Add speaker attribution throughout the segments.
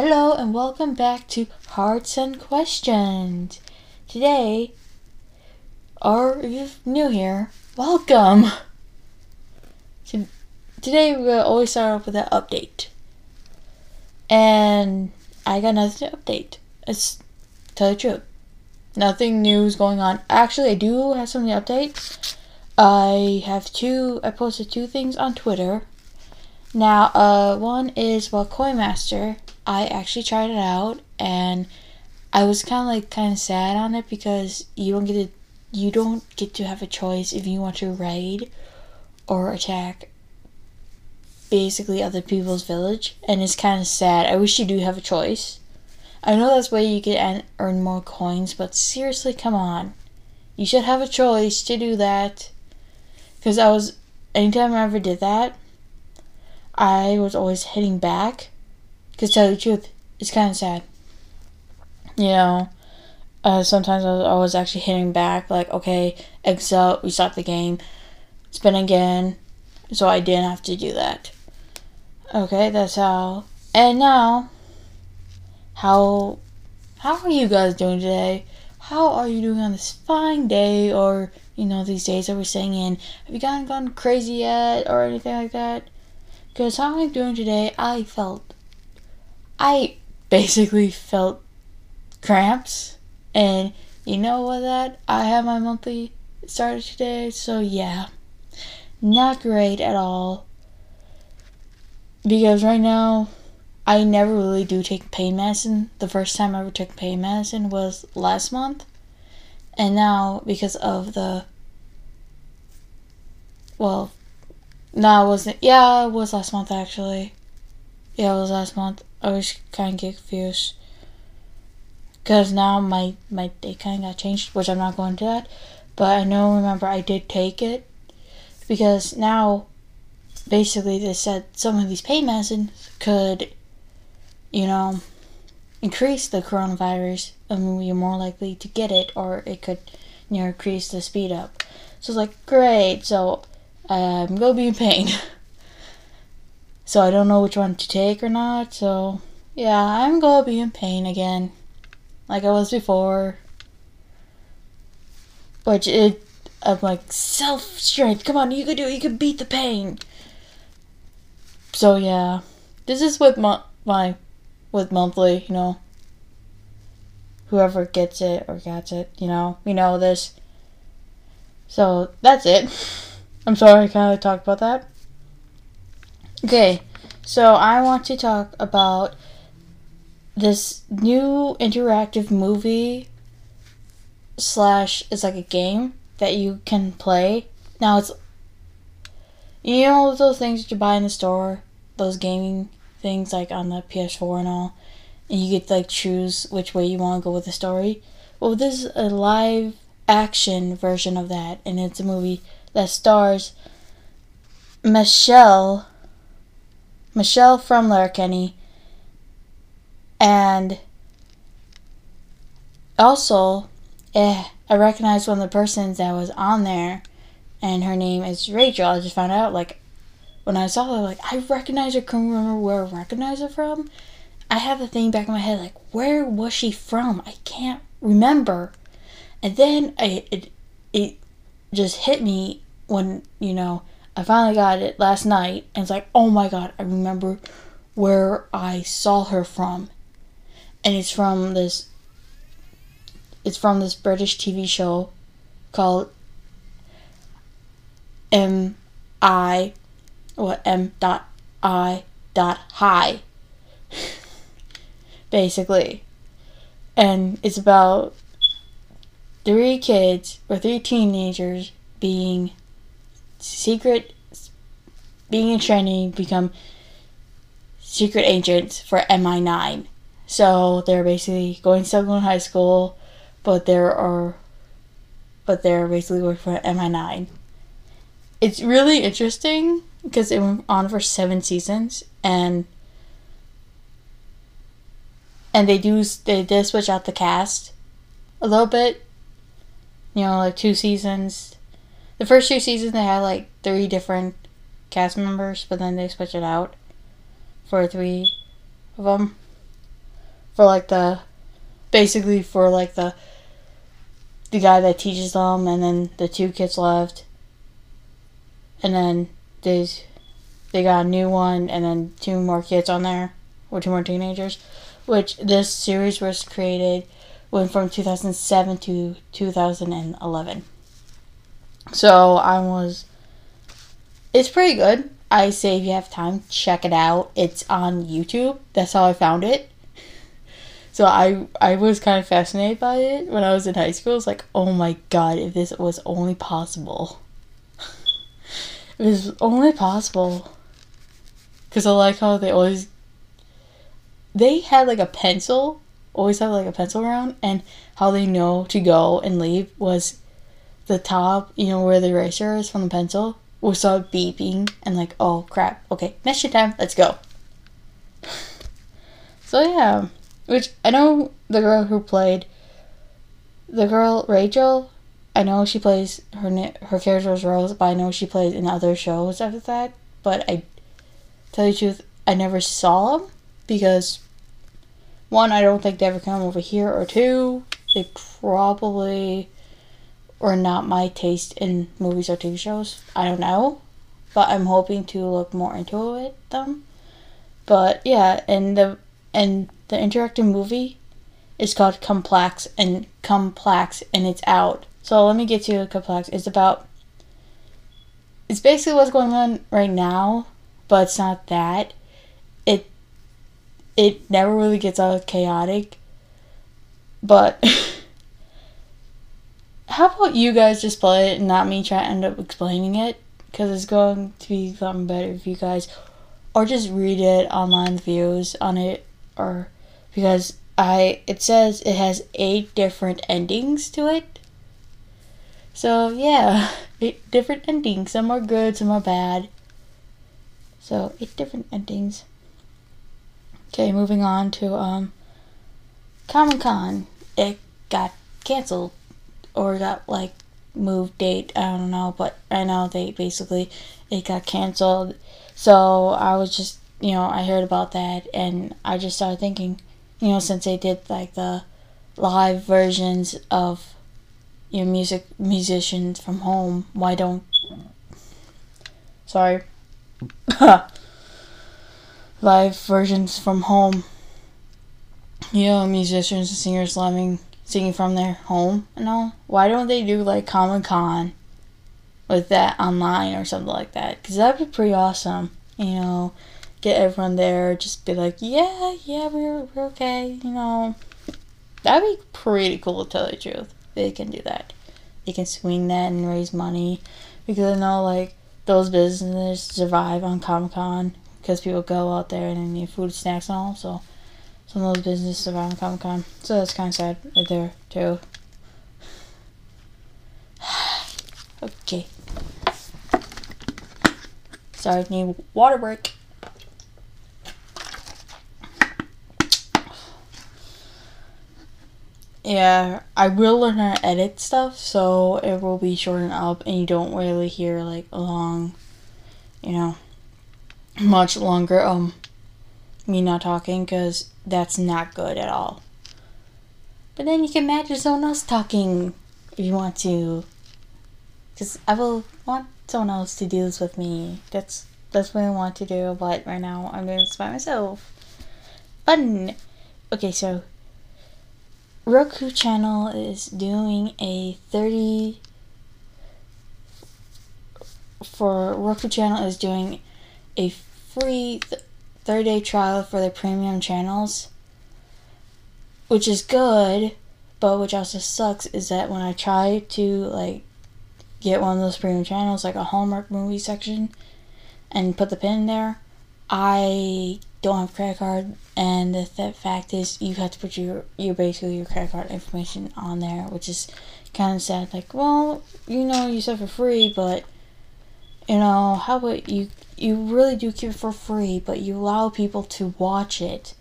Speaker 1: Hello and welcome back to Hearts and Questions. Today, or if you're new here, welcome. Today we'll always start off with an update. And I got nothing to update. It's tell the truth. Nothing new is going on. Actually I do have something to update. I have two I posted two things on Twitter. Now, uh one is about Coinmaster I actually tried it out and I was kind of like kind of sad on it because you don't get to you don't get to have a choice if you want to raid or attack basically other people's village and it's kind of sad. I wish you do have a choice. I know that's way you can earn more coins, but seriously, come on. You should have a choice to do that. Cuz I was anytime I ever did that, I was always hitting back because tell you the truth, it's kind of sad. You know, uh, sometimes I was, I was actually hitting back, like, okay, exit, restart the game, spin again. So I didn't have to do that. Okay, that's how. And now, how how are you guys doing today? How are you doing on this fine day, or you know these days that we're staying in? Have you gotten gone crazy yet, or anything like that? Because how am I'm doing today, I felt I basically felt cramps, and you know what that? I have my monthly started today, so yeah, not great at all. Because right now, I never really do take pain medicine. The first time I ever took pain medicine was last month, and now because of the well, no, it wasn't. Yeah, it was last month actually. Yeah, it was last month. I was kind of get confused because now my my day kind of got changed, which I'm not going to that. But I know, remember, I did take it because now, basically, they said some of these pain medicines could, you know, increase the coronavirus, and you're more likely to get it, or it could, you know, increase the speed up. So it's like great. So I'm gonna be in pain. So I don't know which one to take or not. So yeah, I'm gonna be in pain again, like I was before. Which it, I'm like self strength. Come on, you can do it. You can beat the pain. So yeah, this is with my, my with monthly. You know, whoever gets it or gets it, you know, we know this. So that's it. I'm sorry I kind of talked about that. Okay, so I want to talk about this new interactive movie slash it's like a game that you can play. Now it's you know those things that you buy in the store, those gaming things like on the PS4 and all, and you get to like choose which way you want to go with the story. Well, this is a live action version of that, and it's a movie that stars Michelle Michelle from Letterkenny, and also, eh, I recognized one of the persons that was on there, and her name is Rachel. I just found out, like, when I saw her, like, I recognize her, couldn't remember where I recognize her from. I have the thing back in my head, like, where was she from? I can't remember. And then I, it, it just hit me when, you know, I finally got it last night, and it's like, oh my god, I remember where I saw her from. And it's from this it's from this British TV show called M I what M dot I dot high basically. And it's about three kids or three teenagers being secret being in training become secret agents for MI9. So they're basically going to Sutherland High School, but there are but they're basically going for MI9. It's really interesting because it went on for seven seasons and and they do they did switch out the cast a little bit. You know, like two seasons the first two seasons they had like three different cast members, but then they switched it out for three of them. for like the basically for like the the guy that teaches them and then the two kids left and then they they got a new one and then two more kids on there or two more teenagers which this series was created went from 2007 to 2011 so i was it's pretty good i say if you have time check it out it's on youtube that's how i found it so I I was kind of fascinated by it when I was in high school. It's like, oh my god, if this was only possible. if it was only possible. Cause I like how they always they had like a pencil, always have like a pencil around, and how they know to go and leave was the top, you know, where the eraser is from the pencil, will start beeping and like, oh crap, okay, next time, let's go. so yeah. Which I know the girl who played the girl Rachel. I know she plays her her character is Rose, but I know she plays in other shows after that. But I tell you the truth, I never saw them because one, I don't think they ever come over here, or two, they probably were not my taste in movies or TV shows. I don't know, but I'm hoping to look more into it them. But yeah, and the and the interactive movie is called Complex and Complex and it's out. So let me get to Complex. It's about it's basically what's going on right now, but it's not that. It it never really gets all chaotic. But how about you guys just play it and not me try to end up explaining it? Because it's going to be something better if you guys, or just read it online, the views on it, or because I it says it has eight different endings to it. So yeah, eight different endings. Some are good, some are bad. So eight different endings. Okay, moving on to um Comic Con. It got canceled or got like moved date. I don't know, but I know they basically it got canceled. So I was just you know I heard about that and I just started thinking you know, since they did like the live versions of your know, music musicians from home, why don't sorry live versions from home you know musicians and singers living singing from their home and all why don't they do like comic con with that online or something like that because that'd be pretty awesome you know get everyone there, just be like, yeah, yeah, we're, we're okay, you know. That'd be pretty cool to tell the truth. They can do that. They can swing that and raise money. Because I know, like, those businesses survive on Comic Con because people go out there and they need food, snacks, and all. So, some of those businesses on Comic Con. So, that's kind of sad right there, too. okay. Sorry, need water break. Yeah, I will learn how to edit stuff, so it will be shortened up, and you don't really hear like a long, you know, much longer um me not talking, because that's not good at all. But then you can imagine someone else talking if you want to, because I will want someone else to do this with me. That's that's what I want to do, but right now I'm doing this by myself. Fun. Okay, so Roku channel is doing a 30 for Roku channel is doing a free 30 day trial for the premium channels which is good but which also sucks is that when I try to like get one of those premium channels like a Hallmark movie section and put the pin in there I don't have credit card and the th- fact is you have to put your your basically your credit card information on there which is kind of sad like well you know you said for free but you know how about you you really do keep it for free but you allow people to watch it.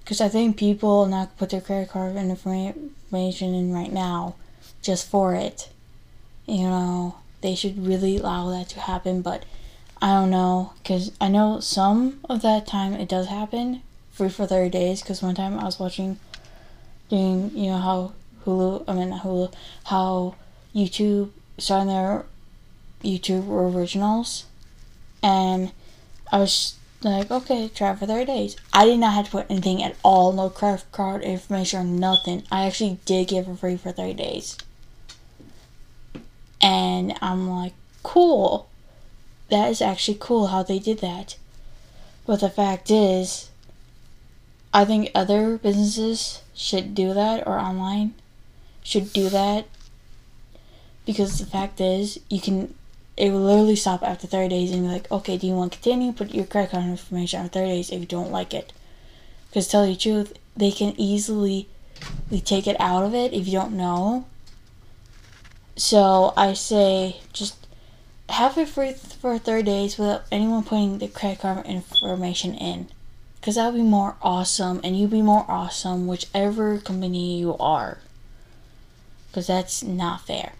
Speaker 1: Because i think people not put their credit card information in right now just for it. You know they should really allow that to happen but I don't know, because I know some of that time it does happen free for 30 days because one time I was watching, doing, you know, how Hulu, I mean, Hulu, how YouTube starting their YouTube originals. And I was like, okay, try for 30 days. I did not have to put anything at all, no credit card information or nothing. I actually did give it free for 30 days. And I'm like, cool. That is actually cool how they did that. But the fact is, I think other businesses should do that or online should do that because the fact is you can it will literally stop after 30 days and be like okay do you want to continue? Put your credit card information after 30 days if you don't like it. Because tell you the truth they can easily take it out of it if you don't know. So i say just have it free for 30 days without anyone putting the credit card information in. Because that would be more awesome and you'd be more awesome whichever company you are. Because that's not fair.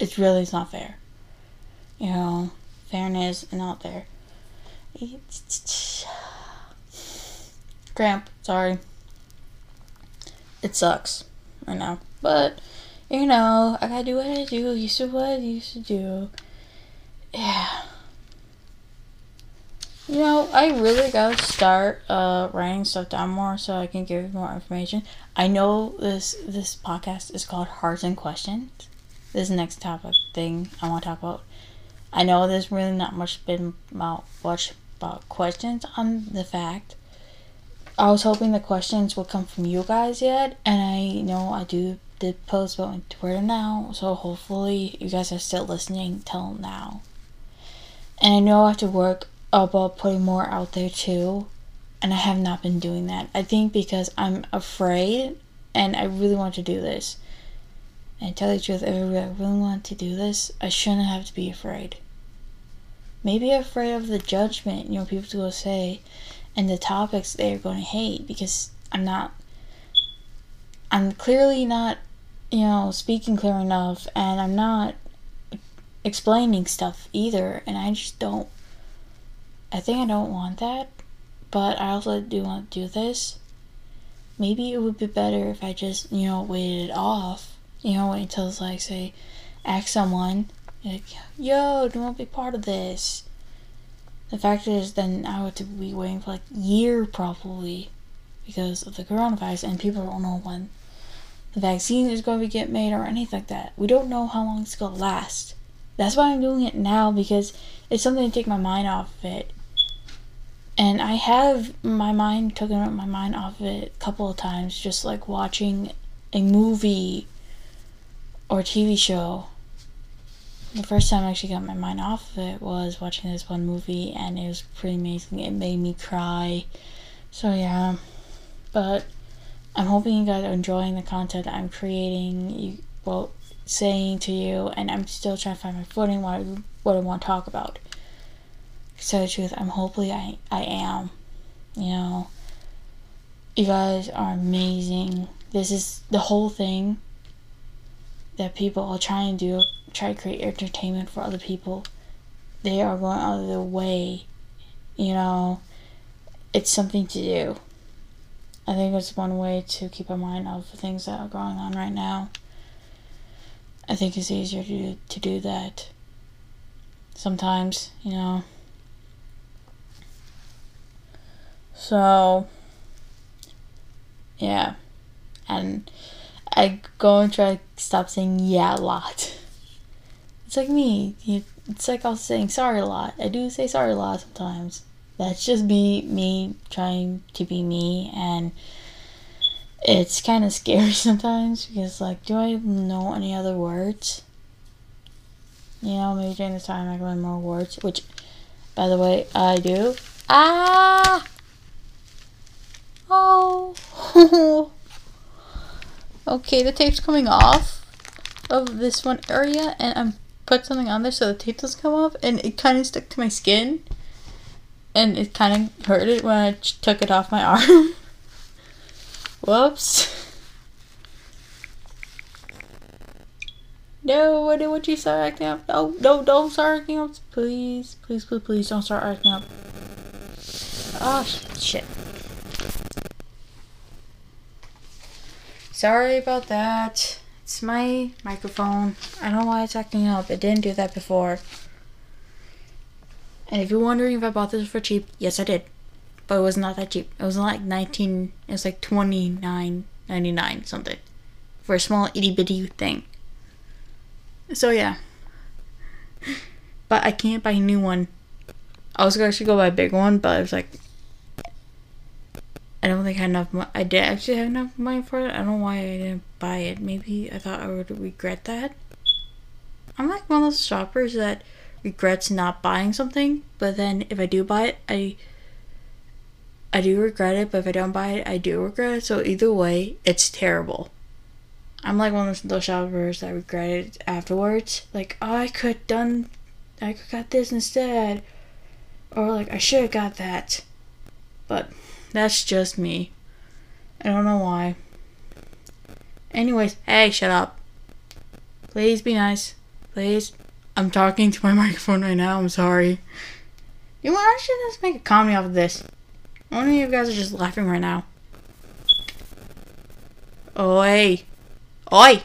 Speaker 1: It's really it's not fair you know fairness and not there. Cramp. Sorry. It sucks right now. But you know i gotta do what i do. Used to what i used to do. Yeah. You know, I really gotta start uh, writing stuff down more so I can give more information. I know this this podcast is called Hearts and Questions. This next topic thing I want to talk about. I know there's really not much been about much about questions on the fact. I was hoping the questions would come from you guys yet, and I know I do did post about on Twitter now, so hopefully you guys are still listening till now. And I know I have to work about putting more out there too. And I have not been doing that. I think because I'm afraid and I really want to do this. And tell the truth, if I really want to do this, I shouldn't have to be afraid. Maybe afraid of the judgment, you know, people will say, and the topics they're going to hate because I'm not, I'm clearly not, you know, speaking clear enough, and I'm not explaining stuff either, and I just don't I think I don't want that, but I also do want to do this. Maybe it would be better if I just, you know, waited it off. You know, wait until it's like, say, ask someone, like, yo, don't be part of this? The fact is, then I would be waiting for like a year probably because of the coronavirus, and people don't know when the vaccine is going to get made or anything like that. We don't know how long it's going to last. That's why I'm doing it now because it's something to take my mind off of it and I have my mind taken my mind off of it a couple of times, just like watching a movie or TV show. The first time I actually got my mind off of it was watching this one movie, and it was pretty amazing. It made me cry. So, yeah. But I'm hoping you guys are enjoying the content I'm creating, you, well, saying to you, and I'm still trying to find my footing, what I, what I want to talk about tell the truth, I'm hopefully I, I am. You know, you guys are amazing. This is the whole thing that people are trying to do, try to create entertainment for other people. They are going out of their way. You know, it's something to do. I think it's one way to keep in mind of the things that are going on right now. I think it's easier to to do that. Sometimes, you know. So, yeah. And I go and try to stop saying yeah a lot. It's like me. It's like I saying sorry a lot. I do say sorry a lot sometimes. That's just be me trying to be me and it's kind of scary sometimes because like do I know any other words? You know, maybe during this time I can learn more words, which by the way I do. Ah Oh. okay, the tape's coming off of this one area, and I'm put something on there so the tape doesn't come off, and it kind of stuck to my skin, and it kind of hurt it when I took it off my arm. Whoops. No, I don't you to start acting up. No, no, don't start acting up. Please, please, please, please don't start acting up. Oh, shit. Sorry about that. It's my microphone. I don't know why it's acting up. It didn't do that before. And if you're wondering if I bought this for cheap, yes I did. But it was not that cheap. It was like 19 it was like 29.99 something for a small itty bitty thing. So yeah. But I can't buy a new one. I was gonna actually go buy a big one, but I was like don't think I had enough money. I did actually have enough money for it. I don't know why I didn't buy it. Maybe I thought I would regret that. I'm like one of those shoppers that regrets not buying something, but then if I do buy it, I I do regret it, but if I don't buy it, I do regret it. So either way, it's terrible. I'm like one of those shoppers that regret it afterwards. Like, oh, I could done, I could got this instead, or like I should have got that. But that's just me. I don't know why. Anyways, hey, shut up. Please be nice. Please. I'm talking to my microphone right now. I'm sorry. You know what? I should just make a comedy off of this. One of you guys are just laughing right now. Oi. Oi!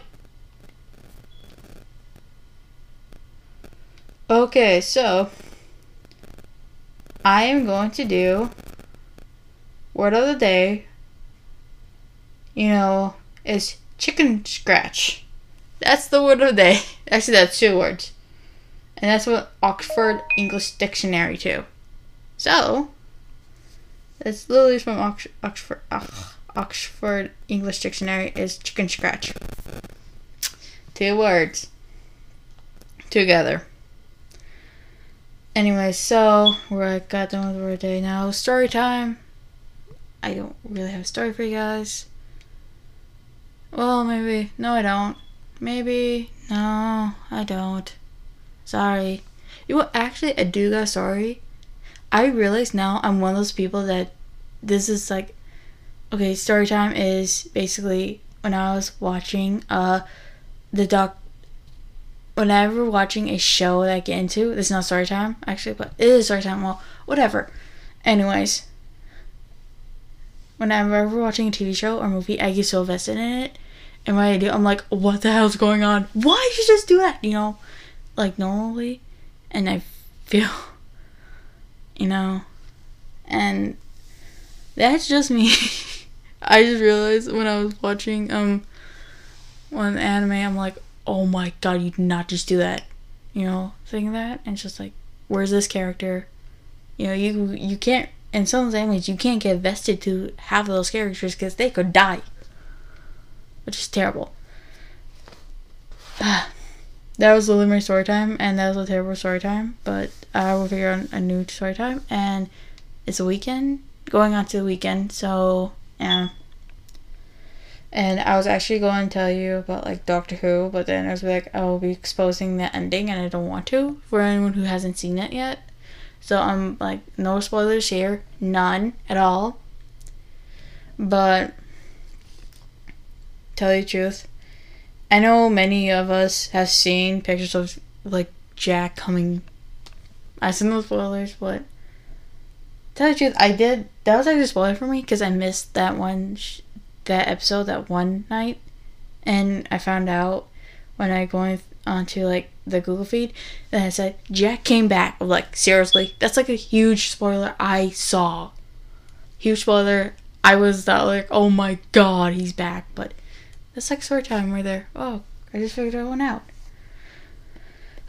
Speaker 1: Okay, so I am going to do word of the day, you know, is chicken scratch. That's the word of the day. Actually, that's two words. And that's what Oxford English Dictionary too. So, it's literally from Ox- Oxford, Oxford English Dictionary is chicken scratch. Two words together. Anyway, so we're with the word day now. Story time. I don't really have a story for you guys. Well, maybe. No, I don't. Maybe. No, I don't. Sorry. You know, actually, I do got sorry. I realize now I'm one of those people that this is like, okay, story time is basically when I was watching uh the doc. Whenever watching a show that I get into, this is not story time actually, but it is story time. Well, whatever. Anyways, whenever we're watching a TV show or movie, I get so invested in it. And what I do, I'm like, what the hell's going on? Why did you just do that? You know, like normally. And I feel, you know, and that's just me. I just realized when I was watching um one anime, I'm like, oh my god, you did not just do that. You know, thinking that, and just like, where's this character? You know, you you can't in some animes, you can't get vested to of those characters because they could die. Which is terrible. that was the my story time, and that was a terrible story time, but I will figure out a new story time, and it's a weekend, going on to the weekend, so, yeah. And I was actually going to tell you about like Doctor Who, but then I was like, I will be exposing the ending, and I don't want to for anyone who hasn't seen it yet. So I'm like, no spoilers here, none at all. But tell you the truth, I know many of us have seen pictures of like Jack coming. I seen no spoilers, but tell you the truth, I did. That was actually a spoiler for me because I missed that one, sh- that episode that one night, and I found out when I going onto like the Google feed and I said Jack came back. I'm like, seriously, that's like a huge spoiler I saw. Huge spoiler. I was that like, oh my god, he's back. But that's like story time right there. Oh, I just figured that one out.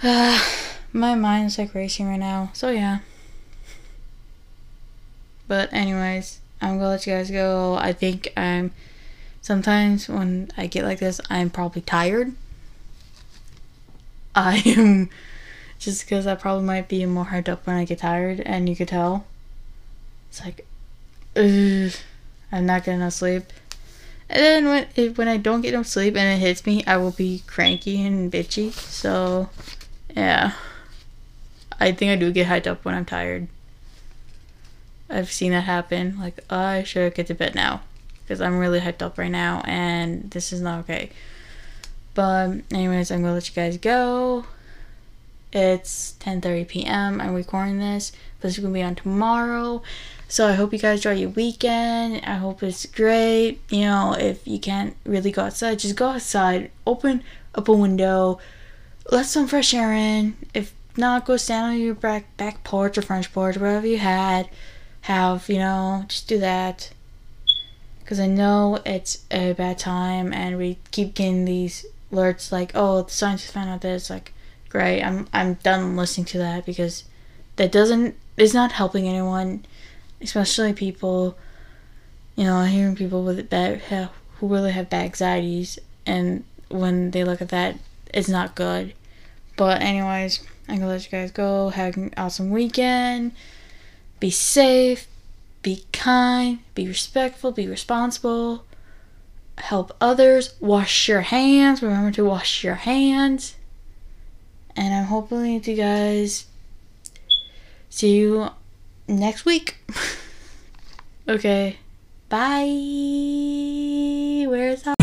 Speaker 1: Uh, my mind's like racing right now. So yeah. But anyways, I'm gonna let you guys go. I think I'm sometimes when I get like this, I'm probably tired I am just because I probably might be more hyped up when I get tired, and you could tell. It's like, ugh, I'm not getting enough sleep. And then when it, when I don't get enough sleep and it hits me, I will be cranky and bitchy. So, yeah, I think I do get hyped up when I'm tired. I've seen that happen. Like, oh, I should get to bed now because I'm really hyped up right now, and this is not okay. But anyways, I'm gonna let you guys go. It's 10:30 p.m. I'm recording this. This is gonna be on tomorrow. So I hope you guys enjoy your weekend. I hope it's great. You know, if you can't really go outside, just go outside. Open up a window. Let some fresh air in. If not, go stand on your back back porch or front porch, whatever you had have. You know, just do that. Cause I know it's a bad time, and we keep getting these alerts like, "Oh, the scientists found out this." Like, great. I'm I'm done listening to that because that doesn't is not helping anyone, especially people. You know, hearing people with bad who really have bad anxieties, and when they look at that, it's not good. But anyways, I'm gonna let you guys go. Have an awesome weekend. Be safe. Be kind. Be respectful. Be responsible help others, wash your hands, remember to wash your hands. And I'm hoping to guys see you next week. okay. Bye. Where's that?